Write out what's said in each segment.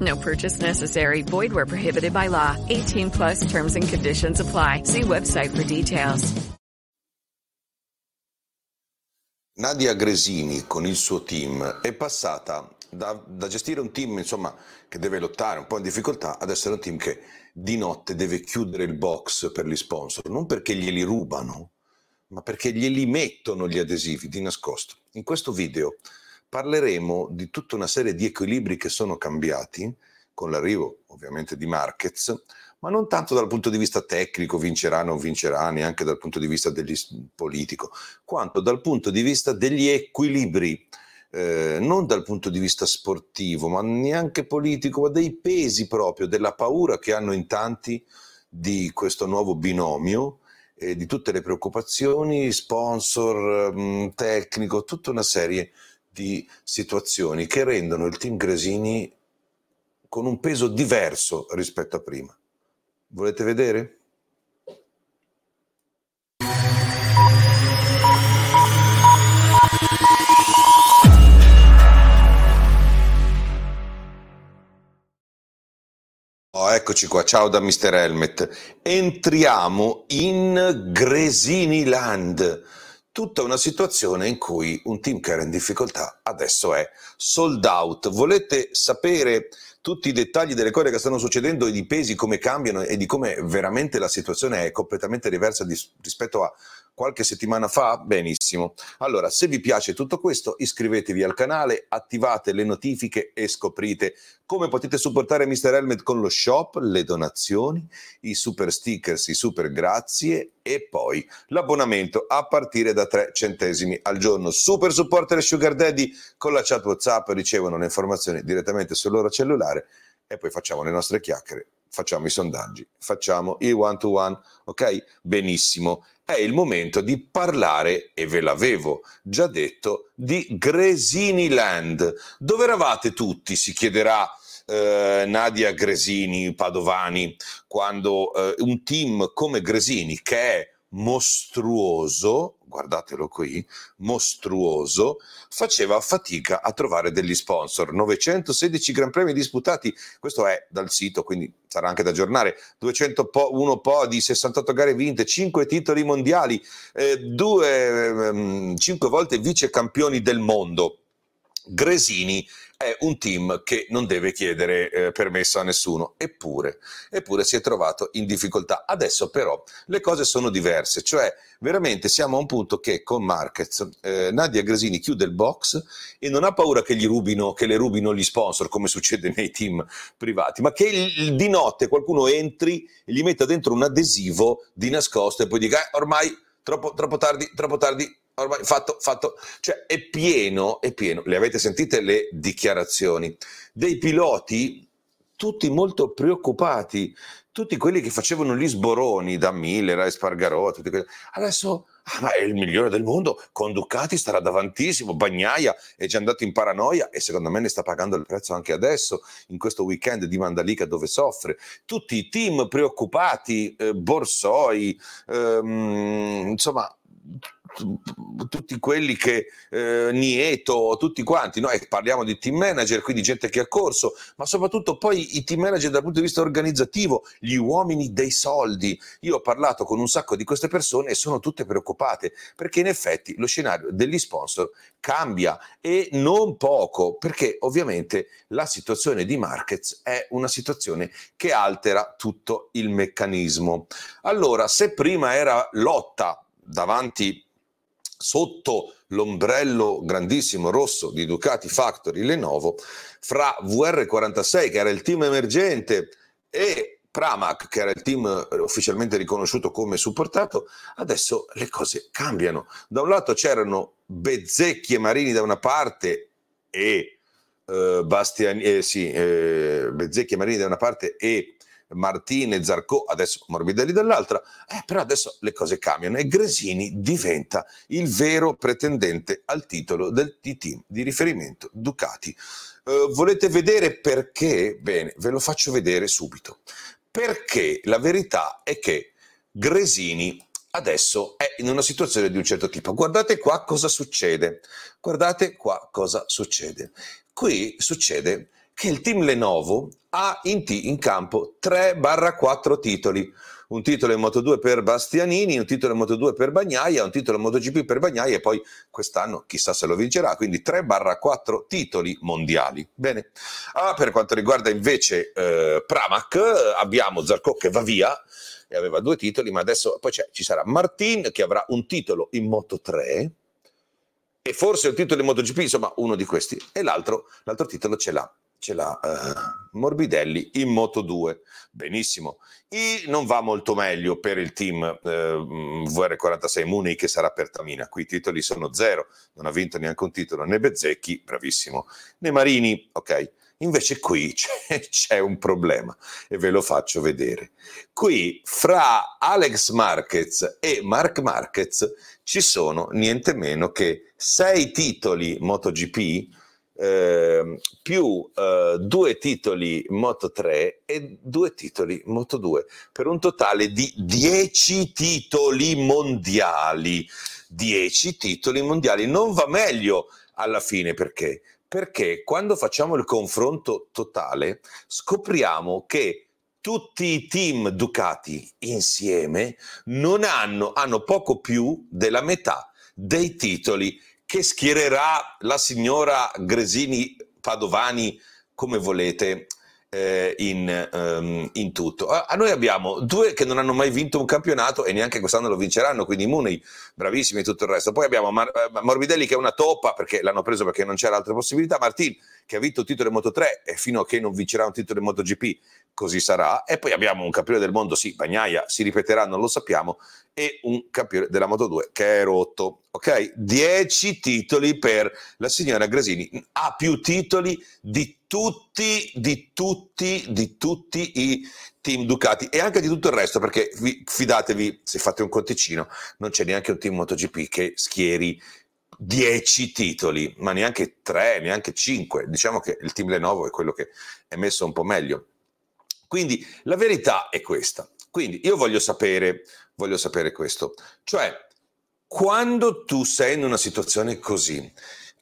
No purchase necessary. Void where prohibited by law. 18 plus terms and conditions apply. See website for details. Nadia Gresini con il suo team è passata da, da, gestire un team insomma, che deve lottare un po' in difficoltà ad essere un team che di notte deve chiudere il box per gli sponsor, non perché glieli rubano, ma perché glieli mettono gli adesivi di nascosto. In questo video parleremo di tutta una serie di equilibri che sono cambiati con l'arrivo ovviamente di Marquez, ma non tanto dal punto di vista tecnico, vincerà o non vincerà, neanche dal punto di vista degli, politico, quanto dal punto di vista degli equilibri, eh, non dal punto di vista sportivo, ma neanche politico, ma dei pesi proprio, della paura che hanno in tanti di questo nuovo binomio, eh, di tutte le preoccupazioni, sponsor, mh, mm, tecnico, tutta una serie di situazioni che rendono il team Gresini con un peso diverso rispetto a prima. Volete vedere? Oh, eccoci qua, ciao da Mr. Helmet. Entriamo in Gresini Land tutta una situazione in cui un team che era in difficoltà adesso è sold out. Volete sapere tutti i dettagli delle cose che stanno succedendo e di pesi come cambiano e di come veramente la situazione è completamente diversa di, rispetto a qualche settimana fa? Benissimo. Allora, se vi piace tutto questo, iscrivetevi al canale, attivate le notifiche e scoprite come potete supportare Mr. Helmet con lo shop, le donazioni, i super stickers, i super grazie e poi l'abbonamento a partire da 3 centesimi al giorno. Super supporter Sugar Daddy con la chat WhatsApp ricevono le informazioni direttamente sul loro cellulare e poi facciamo le nostre chiacchiere facciamo i sondaggi, facciamo i one to one, ok? Benissimo è il momento di parlare, e ve l'avevo già detto, di Gresini Land. Dove eravate tutti? Si chiederà eh, Nadia Gresini, Padovani, quando eh, un team come Gresini, che è mostruoso, guardatelo qui, mostruoso, faceva fatica a trovare degli sponsor. 916 Gran Premi disputati, questo è dal sito, quindi sarà anche da aggiornare, 201 podi, 68 gare vinte, 5 titoli mondiali, eh, due, 5 ehm, volte vice campioni del mondo. Gresini è un team che non deve chiedere eh, permesso a nessuno, eppure, eppure si è trovato in difficoltà. Adesso però le cose sono diverse, cioè veramente siamo a un punto che con Marquez eh, Nadia Gresini chiude il box e non ha paura che rubino, che le rubino gli sponsor come succede nei team privati, ma che il, di notte qualcuno entri e gli metta dentro un adesivo di nascosto e poi dica eh, ormai troppo, troppo tardi, troppo tardi, ormai fatto, fatto, cioè è pieno, è pieno, le avete sentite le dichiarazioni? Dei piloti tutti molto preoccupati, tutti quelli che facevano gli sboroni da Miller a Espargarò, quelli... adesso ah, ma è il migliore del mondo, con Ducati starà davantissimo, Bagnaia è già andato in paranoia e secondo me ne sta pagando il prezzo anche adesso, in questo weekend di Mandalica dove soffre, tutti i team preoccupati, eh, Borsoi, ehm, insomma tutti quelli che eh, Nieto, tutti quanti, noi parliamo di team manager, quindi gente che ha corso, ma soprattutto poi i team manager dal punto di vista organizzativo, gli uomini dei soldi. Io ho parlato con un sacco di queste persone e sono tutte preoccupate perché in effetti lo scenario degli sponsor cambia e non poco, perché ovviamente la situazione di Markets è una situazione che altera tutto il meccanismo. Allora, se prima era lotta davanti sotto l'ombrello grandissimo rosso di Ducati Factory Lenovo fra VR46 che era il team emergente e Pramac che era il team ufficialmente riconosciuto come supportato adesso le cose cambiano. Da un lato c'erano Bezzecchi e Marini da una parte e eh, Bastiani eh, sì, eh, Bezzecchi e Marini da una parte e Martini e Zarco, adesso Morbidelli dall'altra, eh, però adesso le cose cambiano e Gresini diventa il vero pretendente al titolo del team di riferimento Ducati. Uh, volete vedere perché? Bene, ve lo faccio vedere subito. Perché la verità è che Gresini adesso è in una situazione di un certo tipo. Guardate qua cosa succede. Guardate qua cosa succede. Qui succede che il team Lenovo ha in, T, in campo 3-4 titoli. Un titolo in Moto2 per Bastianini, un titolo in Moto2 per Bagnaia, un titolo in MotoGP per Bagnaia e poi quest'anno chissà se lo vincerà, quindi 3-4 titoli mondiali. Bene. Ah, per quanto riguarda invece eh, Pramac, abbiamo Zarco che va via, e aveva due titoli, ma adesso poi ci sarà Martin che avrà un titolo in Moto 3 e forse un titolo in MotoGP, insomma uno di questi, e l'altro, l'altro titolo ce l'ha, ce l'ha uh, Morbidelli in Moto 2. Benissimo. E non va molto meglio per il team uh, VR46 Muni che sarà per Tamina. Qui i titoli sono zero, non ha vinto neanche un titolo né Bezzecchi, bravissimo, né Marini, ok. Invece qui c'è, c'è, un problema e ve lo faccio vedere. Qui fra Alex Marquez e Mark Marquez ci sono niente meno che sei titoli MotoGP eh, più eh, due titoli Moto 3 e due titoli Moto 2 per un totale di 10 titoli mondiali. 10 titoli mondiali. Non va meglio alla fine perché? perché quando facciamo il confronto totale scopriamo che tutti i team Ducati insieme non hanno, hanno poco più della metà dei titoli che schiererà la signora Gresini Padovani come volete eh, in, um, in, tutto. A, a, noi abbiamo due che non hanno mai vinto un campionato e neanche quest'anno lo vinceranno, quindi Muni bravissimi e tutto il resto. Poi abbiamo Mar- eh, Morbidelli che è una toppa perché l'hanno preso perché non c'era altre possibilità, Martin che ha vinto il titolo in Moto 3 e fino a che non vincerà un titolo in MotoGP così sarà. E poi abbiamo un campione del mondo, sì, Bagnaia si ripeterà, non lo sappiamo, e un campione della Moto 2 che è rotto. Ok? 10 titoli per la signora Grasini. Ha più titoli di tutti, di tutti, di tutti i team Ducati e anche di tutto il resto, perché vi, fidatevi, se fate un conticino, non c'è neanche un team MotoGP che schieri 10 titoli, ma neanche 3, neanche 5. Diciamo che il team Lenovo è quello che è messo un po' meglio. Quindi la verità è questa. Quindi io voglio sapere, voglio sapere questo, cioè quando tu sei in una situazione così,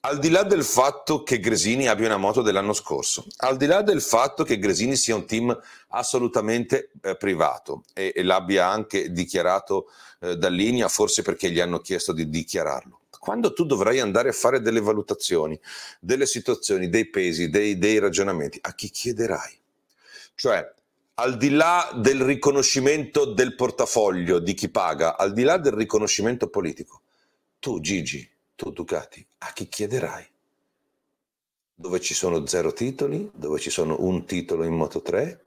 al di là del fatto che Gresini abbia una moto dell'anno scorso, al di là del fatto che Gresini sia un team assolutamente eh, privato e, e, l'abbia anche dichiarato eh, da linea, forse perché gli hanno chiesto di dichiararlo, quando tu dovrai andare a fare delle valutazioni, delle situazioni, dei pesi, dei, dei ragionamenti, a chi chiederai? Cioè, al di là del riconoscimento del portafoglio di chi paga, al di là del riconoscimento politico, tu Gigi, tu Ducati, a chi chiederai? Dove ci sono zero titoli, dove ci sono un titolo in Moto 3,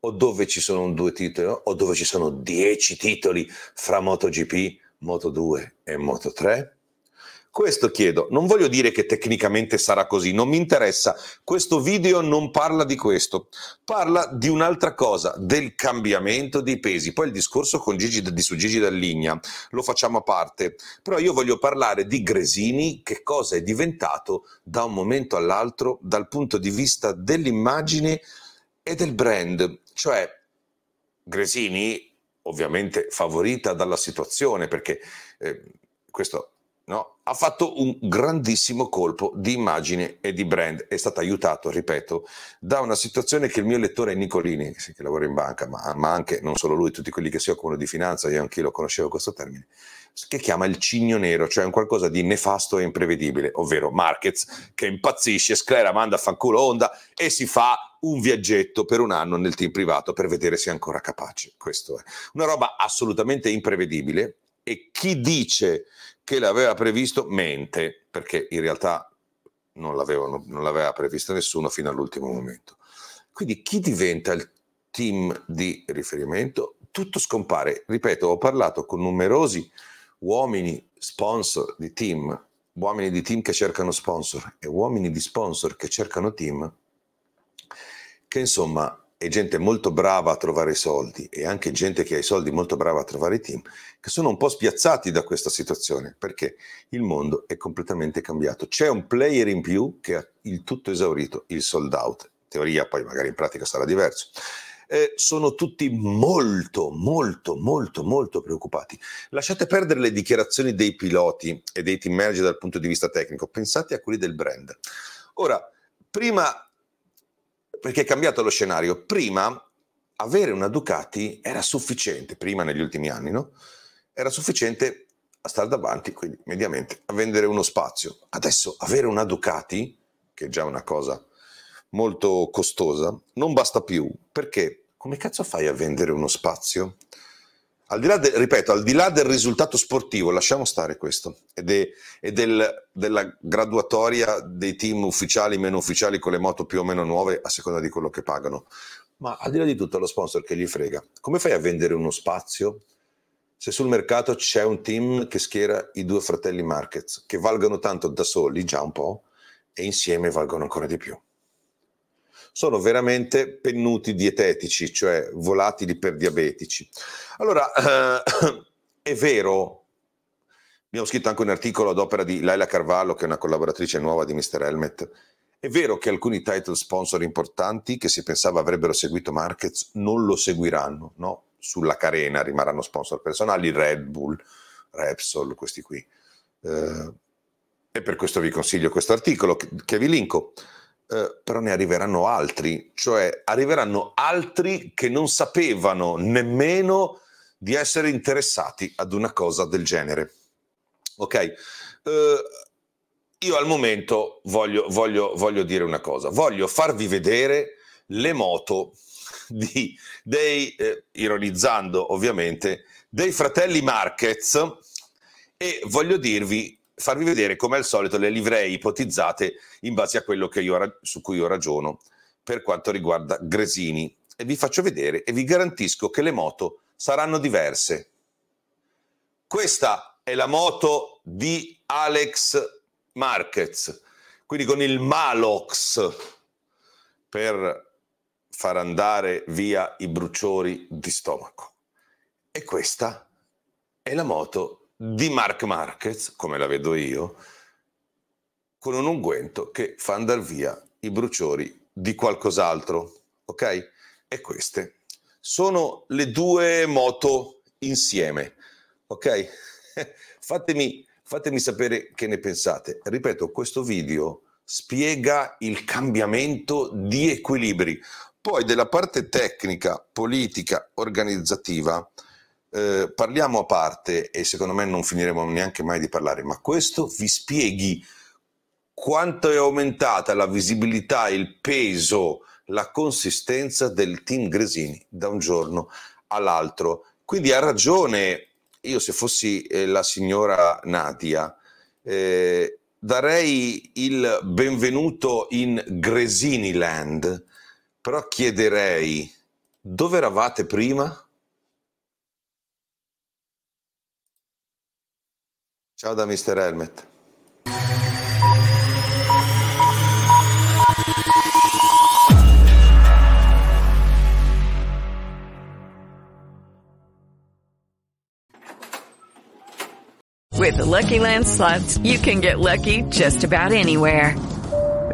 o dove ci sono due titoli, o dove ci sono dieci titoli fra MotoGP, Moto 2 e Moto 3? Questo chiedo, non voglio dire che tecnicamente sarà così, non mi interessa, questo video non parla di questo, parla di un'altra cosa, del cambiamento dei pesi. Poi il discorso con Gigi, di su Gigi Dalligna lo facciamo a parte, però io voglio parlare di Gresini, che cosa è diventato da un momento all'altro dal punto di vista dell'immagine e del brand, cioè Gresini ovviamente favorita dalla situazione perché eh, questo no? ha fatto un grandissimo colpo di immagine e di brand. È stato aiutato, ripeto, da una situazione che il mio lettore Nicolini, che lavora in banca, ma, ma, anche non solo lui, tutti quelli che si occupano di finanza, io anche lo conoscevo questo termine, che chiama il cigno nero, cioè un qualcosa di nefasto e imprevedibile, ovvero Markets che impazzisce, sclera, manda fanculo Honda e si fa un viaggetto per un anno nel team privato per vedere se è ancora capace. Questo è una roba assolutamente imprevedibile e chi dice che l'aveva previsto mente, perché in realtà non, non l'aveva previsto nessuno fino all'ultimo momento. Quindi chi diventa il team di riferimento? Tutto scompare. Ripeto, ho parlato con numerosi uomini sponsor di team, uomini di team che cercano sponsor e uomini di sponsor che cercano team, che insomma e gente molto brava a trovare i soldi e anche gente che ha i soldi molto brava a trovare i team, che sono un po' spiazzati da questa situazione perché il mondo è completamente cambiato. C'è un player in più che ha il tutto esaurito, il sold out. Teoria, poi magari in pratica sarà diverso. Eh, sono tutti molto, molto, molto, molto preoccupati. Lasciate perdere le dichiarazioni dei piloti e dei team manager dal punto di vista tecnico, pensate a quelli del brand. Ora, prima perché è cambiato lo scenario. Prima avere una Ducati era sufficiente, prima negli ultimi anni, no? Era sufficiente a stare davanti, quindi mediamente a vendere uno spazio. Adesso avere una Ducati, che è già una cosa molto costosa, non basta più, perché come cazzo fai a vendere uno spazio? Al di là, de, ripeto, al di là del risultato sportivo, lasciamo stare questo, e, de, e del, della graduatoria dei team ufficiali, meno ufficiali, con le moto più o meno nuove, a seconda di quello che pagano. Ma al di là di tutto, lo sponsor che gli frega, come fai a vendere uno spazio se sul mercato c'è un team che schiera i due fratelli Marquez, che valgono tanto da soli, già un po', e insieme valgono ancora di più? Sono veramente pennuti dietetici, cioè volatili per diabetici. Allora, eh, è vero, abbiamo scritto anche un articolo ad opera di Laila Carvalho, che è una collaboratrice nuova di Mr. Helmet. È vero che alcuni title sponsor importanti che si pensava avrebbero seguito Markets non lo seguiranno, no? Sulla carena rimarranno sponsor personali, Red Bull, Repsol, questi qui. Eh, e per questo vi consiglio questo articolo che, che vi linko. Eh, però ne arriveranno altri, cioè arriveranno altri che non sapevano nemmeno di essere interessati ad una cosa del genere. Ok? Uh, io al momento voglio, voglio, voglio, dire una cosa, voglio farvi vedere le moto di, dei, eh, ironizzando ovviamente, dei fratelli Marquez e voglio dirvi farvi vedere come al solito le livree ipotizzate in base a quello io, su cui io ragiono per quanto riguarda Gresini e vi faccio vedere e vi garantisco che le moto saranno diverse. Questa è la moto di Alex Marquez, quindi con il Malox per far andare via i bruciori di stomaco. E questa è la moto di Mark Marquez, come la vedo io, con un unguento che fa andare via i bruciori di qualcos'altro, ok? E queste sono le due moto insieme, ok? fatemi, fatemi sapere che ne pensate. Ripeto, questo video spiega il cambiamento di equilibri. Poi della parte tecnica, politica, organizzativa, eh, parliamo a parte e secondo me non finiremo neanche mai di parlare, ma questo vi spieghi quanto è aumentata la visibilità, il peso, la consistenza del team Gresini da un giorno all'altro. Quindi ha ragione, io se fossi eh, la signora Nadia, eh, darei il benvenuto in Gresini Land, però chiederei dove eravate prima? Ciao da Mr. Helmet. With the Lucky Land slots, you can get lucky just about anywhere.